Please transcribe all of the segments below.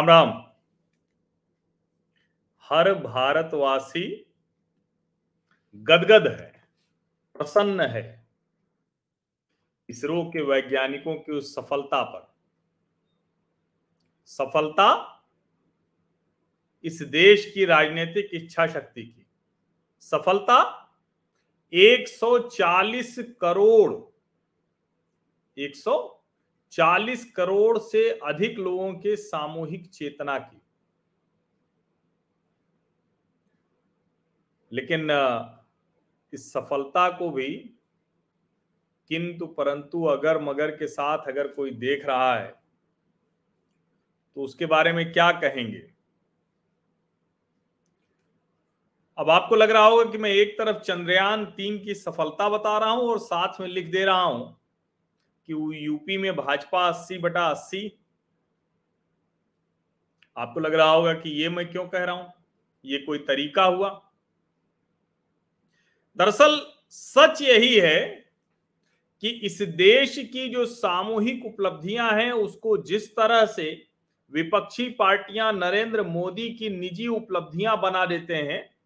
राम राम। हर भारतवासी गदगद है, प्रसन्न है इसरो के वैज्ञानिकों की उस सफलता पर। सफलता इस देश की राजनीतिक इच्छा शक्ति की। सफलता 140 करोड़ 140 करोड़ से अधिक लोगों के सामूहिक चेतना की। लेकिन इस सफलता को भी किंतु परंतु अगर मगर के साथ अगर कोई देख रहा है तो उसके बारे में क्या कहेंगे? अब आपको लग रहा होगा कि मैं एक तरफ़ चंद्रयान तीन की सफलता बता रहा हूँ और साथ में लिख दे रहा हूँ। कि यूपी में भाजपा अस्सी बटा अस्सी। आपको लग रहा होगा कि ये मैं क्यों कह रहा हूँ? ये कोई तरीका हुआ? दरअसल सच यही है कि इस देश की जो सामूहिक उपलब्धियाँ हैं, उसको जिस तरह से विपक्षी पार्टियाँ नरेंद्र मोदी की निजी उपलब्धियाँ बना देते हैं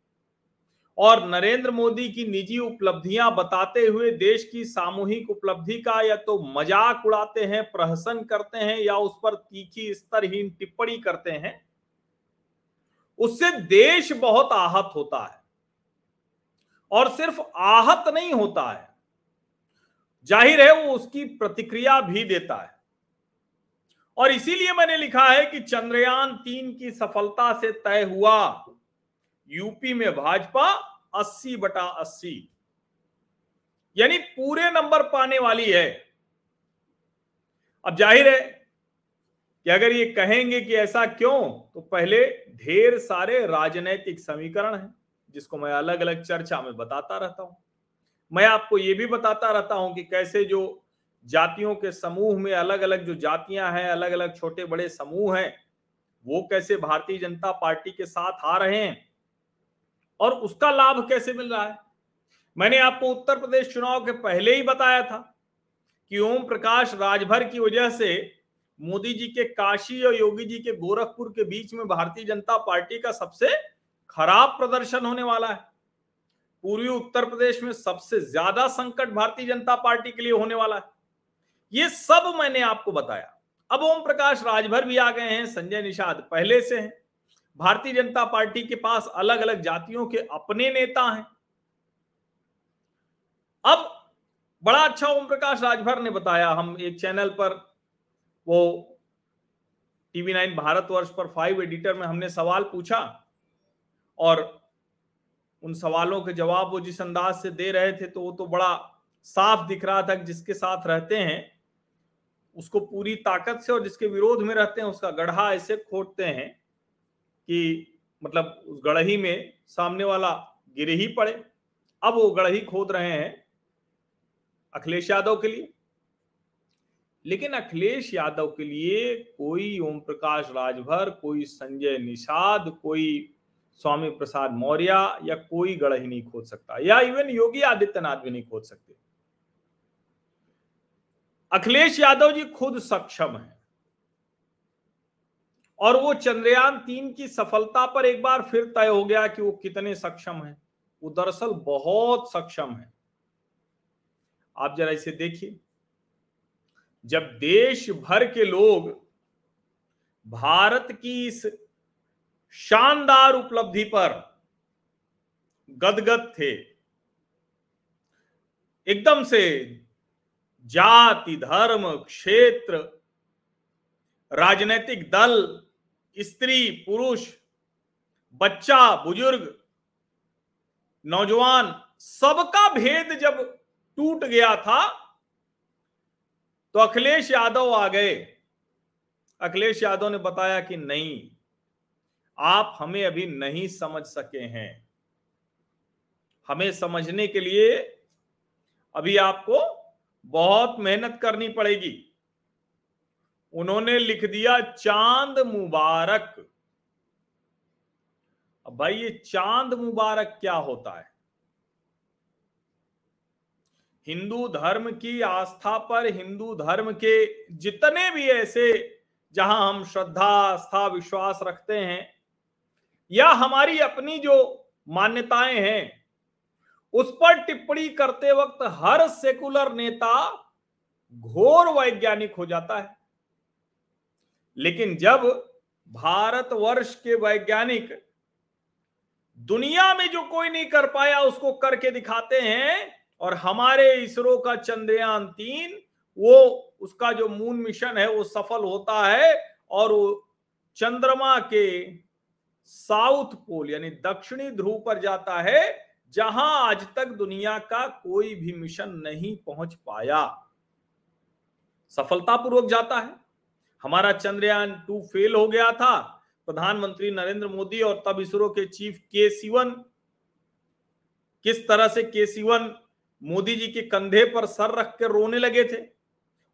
और नरेंद्र मोदी की निजी उपलब्धियाँ बताते हुए देश की सामूहिक उपलब्धि का या तो मज़ाक उड़ाते हैं, प्रहसन करते हैं या उस पर तीखी स्तरहीन टिप्पणी करते हैं, उससे देश बहुत आहत होता है। और सिर्फ़ आहत नहीं होता है, ज़ाहिर है वो उसकी प्रतिक्रिया भी देता है। और इसीलिए मैंने लिखा है कि चंद्रयान तीन की सफलता से तय हुआ। यूपी में भाजपा 80 बटा 80 यानी पूरे नंबर पाने वाली है। अब ज़ाहिर है कि अगर ये कहेंगे कि ऐसा क्यों तो पहले ढेर सारे राजनैतिक समीकरण हैं, जिसको मैं अलग अलग चर्चा में बताता रहता हूँ। मैं आपको ये भी बताता रहता हूँ कि कैसे जो जातियों के समूह में अलग अलग जो जातियाँ हैं अलग अलग छोटे बड़े समूह हैं, वो कैसे भारतीय जनता पार्टी के साथ आ रहे हैं और उसका लाभ कैसे मिल रहा है? मैंने आपको उत्तर प्रदेश चुनाव के पहले ही बताया था कि ओम प्रकाश राजभर की वजह से मोदी जी के काशी और योगी जी के गोरखपुर के बीच में भारतीय जनता पार्टी का सबसे खराब प्रदर्शन होने वाला है। पूर्वी उत्तर प्रदेश में सबसे ज़्यादा संकट भारतीय जनता पार्टी के लिए होने वाला है। ये सब मैंने आपको बताया। अब ओम प्रकाश राजभर भी आ गए हैं, संजय निषाद पहले से हैं। भारतीय जनता पार्टी के पास अलग अलग जातियों के अपने नेता हैं। अब बड़ा अच्छा ओम प्रकाश राजभर ने बताया, हम एक चैनल पर, वो टीवी नाइन भारतवर्ष पर फाइव एडिटर में हमने सवाल पूछा और उन सवालों के जवाब वो जिस अंदाज से दे रहे थे तो वो तो बड़ा साफ़ दिख रहा था कि जिसके साथ रहते हैं, उसको पूरी ताकत से और जिसके विरोध में रहते हैं, उसका गढ़ा ऐसे खोटते हैं कि मतलब उस गढ़ही में सामने वाला गिर ही पड़े। अब वो गढ़ही खोद रहे हैं अखिलेश यादव के लिए। लेकिन अखिलेश यादव के लिए कोई ओम प्रकाश राजभर, कोई संजय निषाद, कोई स्वामी प्रसाद मौर्य या कोई गढ़ही नहीं खोद सकता। या इवन योगी आदित्यनाथ भी नहीं खोद सकते। अखिलेश यादव जी खुद सक्षम है। और वो चंद्रयान तीन की सफलता पर एक बार फिर तय हो गया कि वो कितने सक्षम है। वो दरअसल बहुत सक्षम है। आप जरा इसे देखिए। जब देश भर के लोग भारत की इस शानदार उपलब्धि पर गदगद थे, एकदम से जाति, धर्म, क्षेत्र, राजनीतिक दल स्त्री, पुरुष, बच्चा, बुज़ुर्ग, नौजवान, सबका भेद जब टूट गया था तो अखिलेश यादव आ गए। अखिलेश यादव ने बताया कि नहीं, आप हमें अभी नहीं समझ सके हैं। हमें समझने के लिए अभी आपको बहुत मेहनत करनी पड़ेगी। उन्होंने लिख दिया चाँद मुबारक। अब भाई ये चाँद मुबारक क्या होता है? हिंदू धर्म की आस्था पर हिंदू धर्म के जितने भी ऐसे जहाँ हम श्रद्धा, आस्था, विश्वास रखते हैं, या हमारी अपनी जो मान्यताएँ हैं, उस पर टिप्पणी करते वक्त हर सेकुलर नेता घोर वैज्ञानिक हो जाता है। लेकिन जब भारतवर्ष के वैज्ञानिक दुनिया में जो कोई नहीं कर पाया, उसको करके दिखाते हैं और हमारे इसरो का चंद्रयान तीन, वो उसका जो मून मिशन है, वो सफल होता है और वो चंद्रमा के साउथ पोल यानी दक्षिणी ध्रुव पर जाता है, जहाँ आज तक दुनिया का कोई भी मिशन नहीं पहुँच पाया। सफलतापूर्वक जाता है। हमारा चंद्रयान टू फेल हो गया था, प्रधानमंत्री नरेंद्र मोदी और तब इसरो के चीफ के सीवन किस तरह से के सीवन मोदी जी के कंधे पर सर रख कर रोने लगे थे?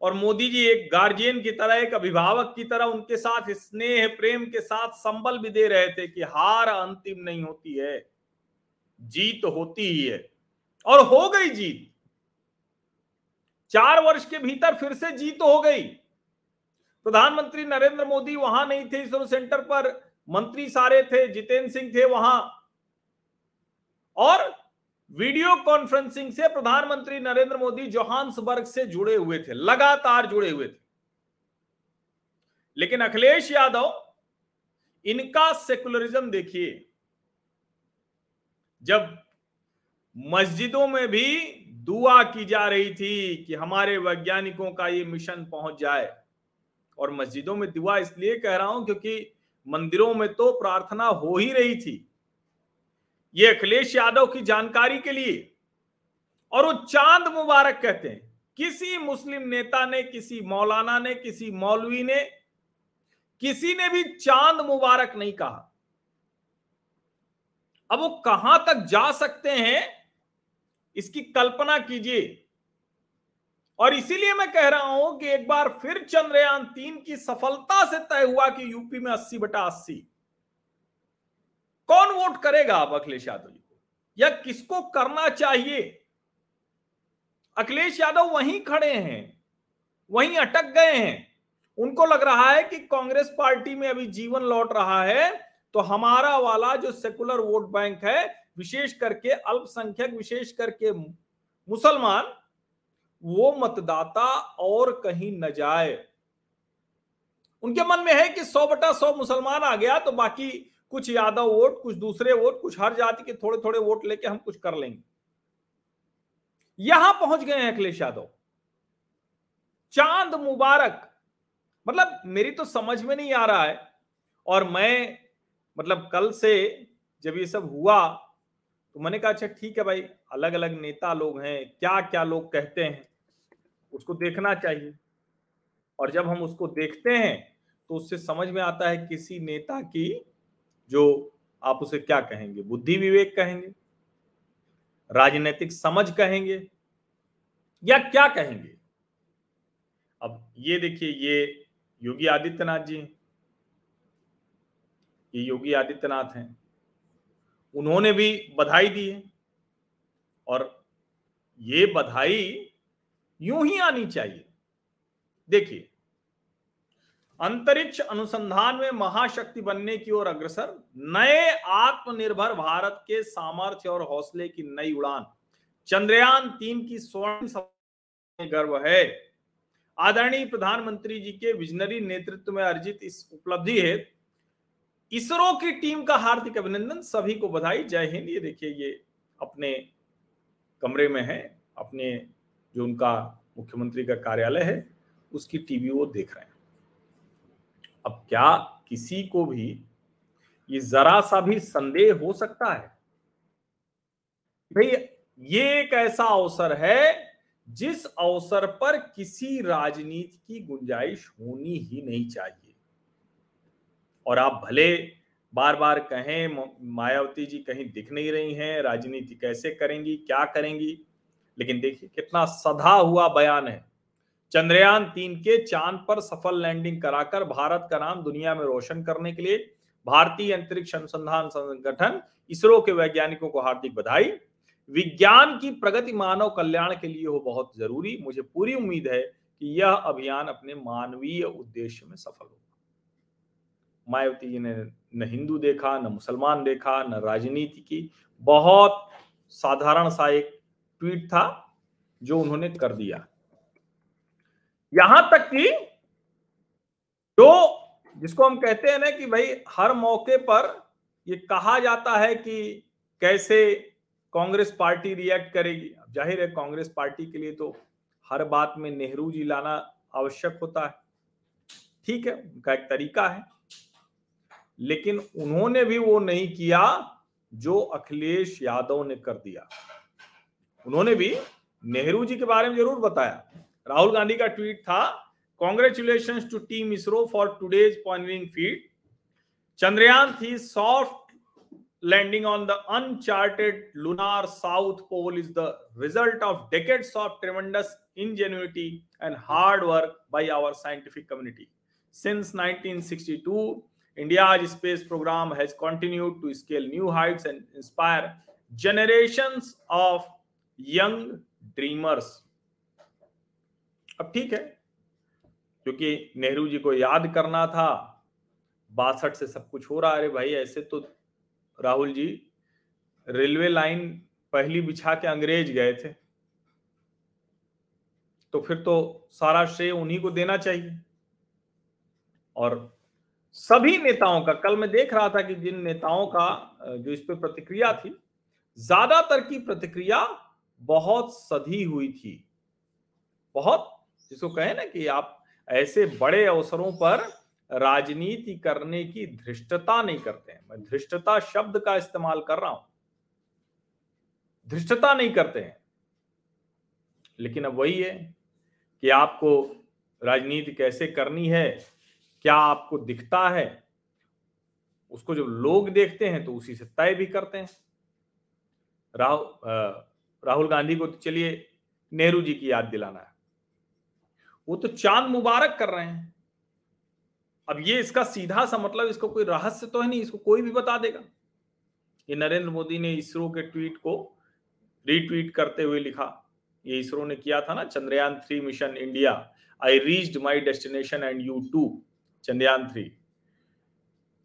और मोदी जी एक गार्जियन की तरह, एक अभिभावक की तरह उनके साथ स्नेह, प्रेम के साथ संबल भी दे रहे थे कि हार अंतिम नहीं होती है, जीत होती ही है। और हो गई जीत। चार वर्ष के भीतर फिर से जीत हो गई। प्रधानमंत्री नरेंद्र मोदी वहाँ नहीं थे इसरो सेंटर पर मंत्री सारे थे, जितेंद्र सिंह थे वहाँ। और वीडियो कॉन्फ्रेंसिंग से प्रधानमंत्री नरेंद्र मोदी जोहान्सबर्ग से जुड़े हुए थे, लगातार जुड़े हुए थे। लेकिन अखिलेश यादव, इनका सेकुलरिज्म देखिए। जब मस्जिदों में भी दुआ की जा रही थी कि हमारे वैज्ञानिकों का ये मिशन पहुँच जाए और मस्जिदों में दुआ इसलिए कह रहा हूँ क्योंकि मंदिरों में तो प्रार्थना हो ही रही थी। ये अखिलेश यादव की जानकारी के लिए। और वो चाँद मुबारक कहते हैं। किसी मुस्लिम नेता ने, किसी मौलाना ने, किसी मौलवी ने, किसी ने भी चाँद मुबारक नहीं कहा। अब वो कहाँ तक जा सकते हैं, इसकी कल्पना कीजिए। और इसीलिए मैं कह रहा हूँ कि एक बार फिर चंद्रयान तीन की सफलता से तय हुआ कि यूपी में अस्सी बटा अस्सी। कौन वोट करेगा आप, अखिलेश यादव जी को? या किसको करना चाहिए? अखिलेश यादव वहीं खड़े हैं, वहीं अटक गए हैं। उनको लग रहा है कि कांग्रेस पार्टी में अभी जीवन लौट रहा है तो हमारा वाला जो सेकुलर वोट बैंक है, विशेष करके, अल्पसंख्यक, विशेष करके मुसलमान वो मतदाता और कहीं न जाए। उनके मन में है कि सौ बटा सौ मुसलमान आ गया तो बाकी कुछ यादव वोट, कुछ दूसरे वोट, कुछ हर जाति के थोड़े थोड़े वोट लेके हम कुछ कर लेंगे। यहाँ पहुँच गए हैं अखिलेश यादव। चाँद मुबारक। मतलब मेरी तो समझ में नहीं आ रहा है, और मैं मतलब कल से जब ये सब हुआ तो मैंने कहा अच्छा ठीक है भाई अलग अलग नेता लोग हैं क्या क्या लोग कहते हैं? उसको देखना चाहिए। और जब हम उसको देखते हैं तो उससे समझ में आता है किसी नेता की जो आप उसे क्या कहेंगे? बुद्धि विवेक कहेंगे? राजनीतिक समझ कहेंगे? या क्या कहेंगे? अब ये देखिए, ये योगी आदित्यनाथ जी ये योगी आदित्यनाथ हैं। उन्होंने भी बधाई दी है। और ये बधाई यूँ ही आनी चाहिए। देखिए, अंतरिक्ष अनुसंधान में महाशक्ति बनने की ओर अग्रसर नए आत्मनिर्भर भारत के सामर्थ्य और हौसले की नई उड़ान। चंद्रयान तीन की स्वर्ण गर्व है। आदरणीय प्रधानमंत्री जी के विजनरी नेतृत्व में अर्जित इस उपलब्धि है इसरो की टीम का हार्दिक अभिनंदन सभी को बधाई। जय हिंद। ये देखिए, ये अपने कमरे में है, अपने जो उनका मुख्यमंत्री का कार्यालय है, उसकी टीवी वो देख रहे हैं। अब क्या किसी को भी ये जरा सा भी संदेह हो सकता है? भाई ये एक ऐसा अवसर है, जिस अवसर पर किसी राजनीति की गुंजाइश होनी ही नहीं चाहिए। और आप भले बार बार कहें, मायावती जी कहीं दिख नहीं रही हैं, राजनीति कैसे करेंगी, क्या करेंगी लेकिन देखिए कितना सधा हुआ बयान है। चंद्रयान तीन के चाँद पर सफल लैंडिंग कराकर भारत का नाम दुनिया में रोशन करने के लिए भारतीय अंतरिक्ष अनुसंधान संगठन इसरो के वैज्ञानिकों को हार्दिक बधाई। विज्ञान की प्रगति मानव कल्याण के लिए हो बहुत ज़रूरी। मुझे पूरी उम्मीद है कि यह अभियान अपने मानवीय उद्देश्य में सफल होगा। मायावती जी ने न हिंदू देखा, न मुसलमान देखा, न राजनीति की। बहुत साधारण सा एक ट्वीट था जो उन्होंने कर दिया। यहाँ तक कि जो जिसको हम कहते हैं ना कि भाई हर मौके पर ये कहा जाता है कि कैसे कांग्रेस पार्टी रिएक्ट करेगी। ज़ाहिर है कांग्रेस पार्टी के लिए तो हर बात में नेहरू जी लाना आवश्यक होता है। ठीक है, उनका एक तरीका है। लेकिन उन्होंने भी वो नहीं किया जो अखिलेश यादव ने कर दिया। उन्होंने भी नेहरू जी के बारे में ज़रूर बताया राहुल गांधी का ट्वीट था congratulation to team ISRO for today's pointing feat Chandrayaan three soft landing on the uncharted lunar south pole is the result of decades of tremendous ingenuity and hard work by our scientific community. Since 1962, India's space program has continued to scale new heights and inspire generations of young dreamers. अब ठीक है, क्योंकि नेहरू जी को याद करना था, बासठ से सब कुछ हो रहा है। अरे भाई, ऐसे तो राहुल जी, रेलवे लाइन पहली बिछा के अंग्रेज़ गए थे। तो फिर तो सारा श्रेय उन्हीं को देना चाहिए। और सभी नेताओं का, कल मैं देख रहा था कि जिन नेताओं का जो इस पर प्रतिक्रिया थी, ज़्यादातर की प्रतिक्रिया बहुत सधी हुई थी। बहुत, जिसको कहे ना कि आप ऐसे बड़े अवसरों पर राजनीति करने की धृष्टता नहीं करते हैं। मैं धृष्टता शब्द का इस्तेमाल कर रहा हूँ। धृष्टता नहीं करते हैं। लेकिन अब वही है कि आपको राजनीति कैसे करनी है, क्या आपको दिखता है, उसको जब लोग देखते हैं तो उसी से तय भी करते हैं। राहुल राहुल गांधी को तो चलिए नेहरू जी की याद दिलाना है। वो तो चाँद मुबारक कर रहे हैं। अब ये इसका सीधा सा मतलब इसको कोई रहस्य तो है नहीं, इसको कोई भी बता देगा। ये नरेंद्र मोदी ने इसरो के ट्वीट को रीट्वीट करते हुए लिखा। ये इसरो ने किया था ना, Chandrayaan three mission India I reached my destination and you too Chandrayaan three.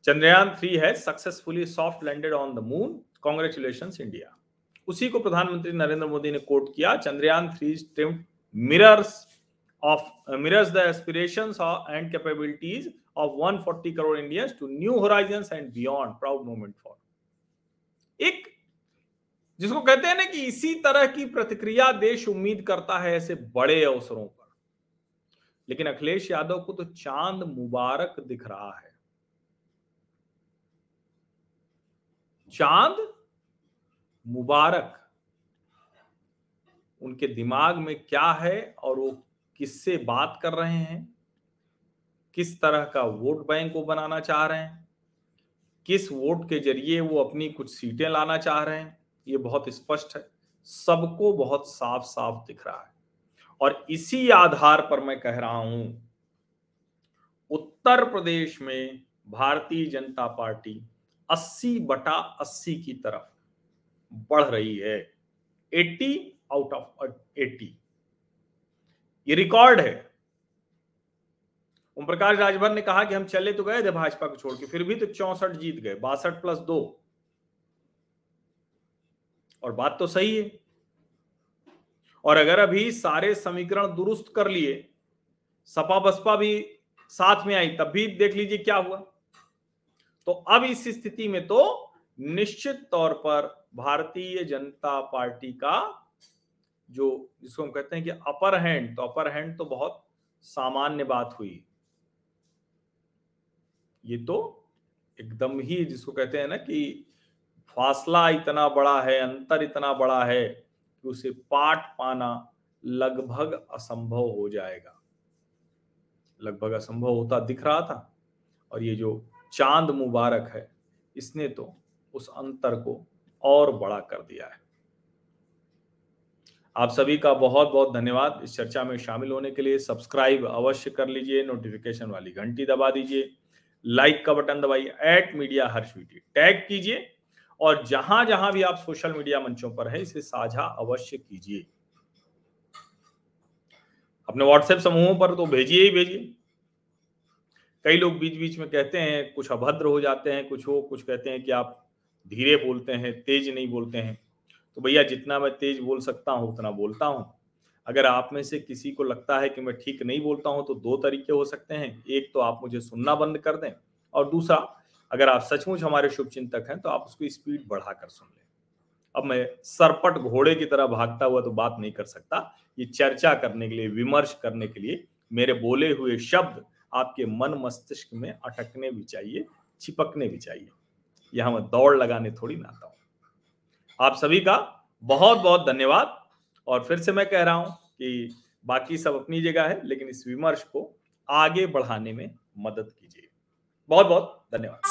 Chandrayaan three है successfully soft landed on the moon congratulation India उसी को प्रधानमंत्री नरेंद्र मोदी ने कोट किया Chandrayaan three mirrors of mirrors the aspirations and capabilities of 140 crore Indians to new horizons and beyond. Proud moment for. एक, जिसको कहते हैं ना कि इसी तरह की प्रतिक्रिया देश उम्मीद करता है ऐसे बड़े अवसरों पर लेकिन अखिलेश यादव को तो चाँद मुबारक दिख रहा है चाँद मुबारक। उनके दिमाग में क्या है और वो किससे बात कर रहे हैं? किस तरह का वोट बैंक वो बनाना चाह रहे हैं? किस वोट के ज़रिए वो अपनी कुछ सीटें लाना चाह रहे हैं? ये बहुत स्पष्ट है। सबको बहुत साफ़ साफ़ दिख रहा है। और इसी आधार पर मैं कह रहा हूँ, उत्तर प्रदेश में भारतीय जनता पार्टी 80 बटा 80 की तरफ़ बढ़ रही है। 80 आउट ऑफ़ 80 ये रिकॉर्ड है। ओम प्रकाश राजभर ने कहा कि हम चले तो गए थे भाजपा को छोड़ के, फिर भी तो चौसठ जीत गए, बासठ प्लस दो। और बात तो सही है। और अगर अभी सारे समीकरण दुरुस्त कर लिए, सपा बसपा भी साथ में आई, तब भी देख लीजिए क्या हुआ। तो अब इस स्थिति में तो निश्चित तौर पर भारतीय जनता पार्टी का जो जिसको हम कहते हैं कि अपर हैंड तो अपर हैंड तो बहुत सामान्य बात हुई। ये तो एकदम ही जिसको कहते हैं ना कि फासला इतना बड़ा है, अंतर इतना बड़ा है कि उसे पाठ पाना लगभग असंभव हो जाएगा। लगभग असंभव होता दिख रहा था। और ये जो चाँद मुबारक है, इसने तो उस अंतर को और बड़ा कर दिया है। आप सभी का बहुत बहुत धन्यवाद। इस चर्चा में शामिल होने के लिए सब्सक्राइब अवश्य कर लीजिए, नोटिफिकेशन वाली घंटी दबा दीजिए, लाइक का बटन दबाइए एट मीडिया हर्ष टैग कीजिए और जहाँ जहाँ भी आप सोशल मीडिया मंचों पर है, इसे साझा अवश्य कीजिए। अपने व्हाट्सएप समूहों पर तो भेजिए ही भेजिए। कई लोग बीच बीच में कहते हैं, कुछ अभद्र हो जाते हैं, कुछ वो कुछ कहते हैं कि आप धीरे बोलते हैं, तेज नहीं बोलते हैं। तो भैया, जितना मैं तेज बोल सकता हूँ, उतना बोलता हूँ। अगर आप में से किसी को लगता है कि मैं ठीक नहीं बोलता हूँ तो दो तरीके हो सकते हैं। एक तो आप मुझे सुनना बंद कर दें और दूसरा, अगर आप सचमुच हमारे शुभ चिंतक हैं तो आप उसको स्पीड बढ़ाकर सुन लें। अब मैं सरपट घोड़े की तरह भागता हुआ तो बात नहीं कर सकता। ये चर्चा करने के लिए, विमर्श करने के लिए मेरे बोले हुए शब्द आपके मन मस्तिष्क में अटकने भी चाहिए, चिपकने भी चाहिए। यहाँ मैं दौड़ लगाने थोड़ी ना आता हूँ। आप सभी का बहुत बहुत धन्यवाद। और फिर से मैं कह रहा हूँ कि बाकी सब अपनी जगह है, लेकिन इस विमर्श को आगे बढ़ाने में मदद कीजिए। बहुत बहुत धन्यवाद.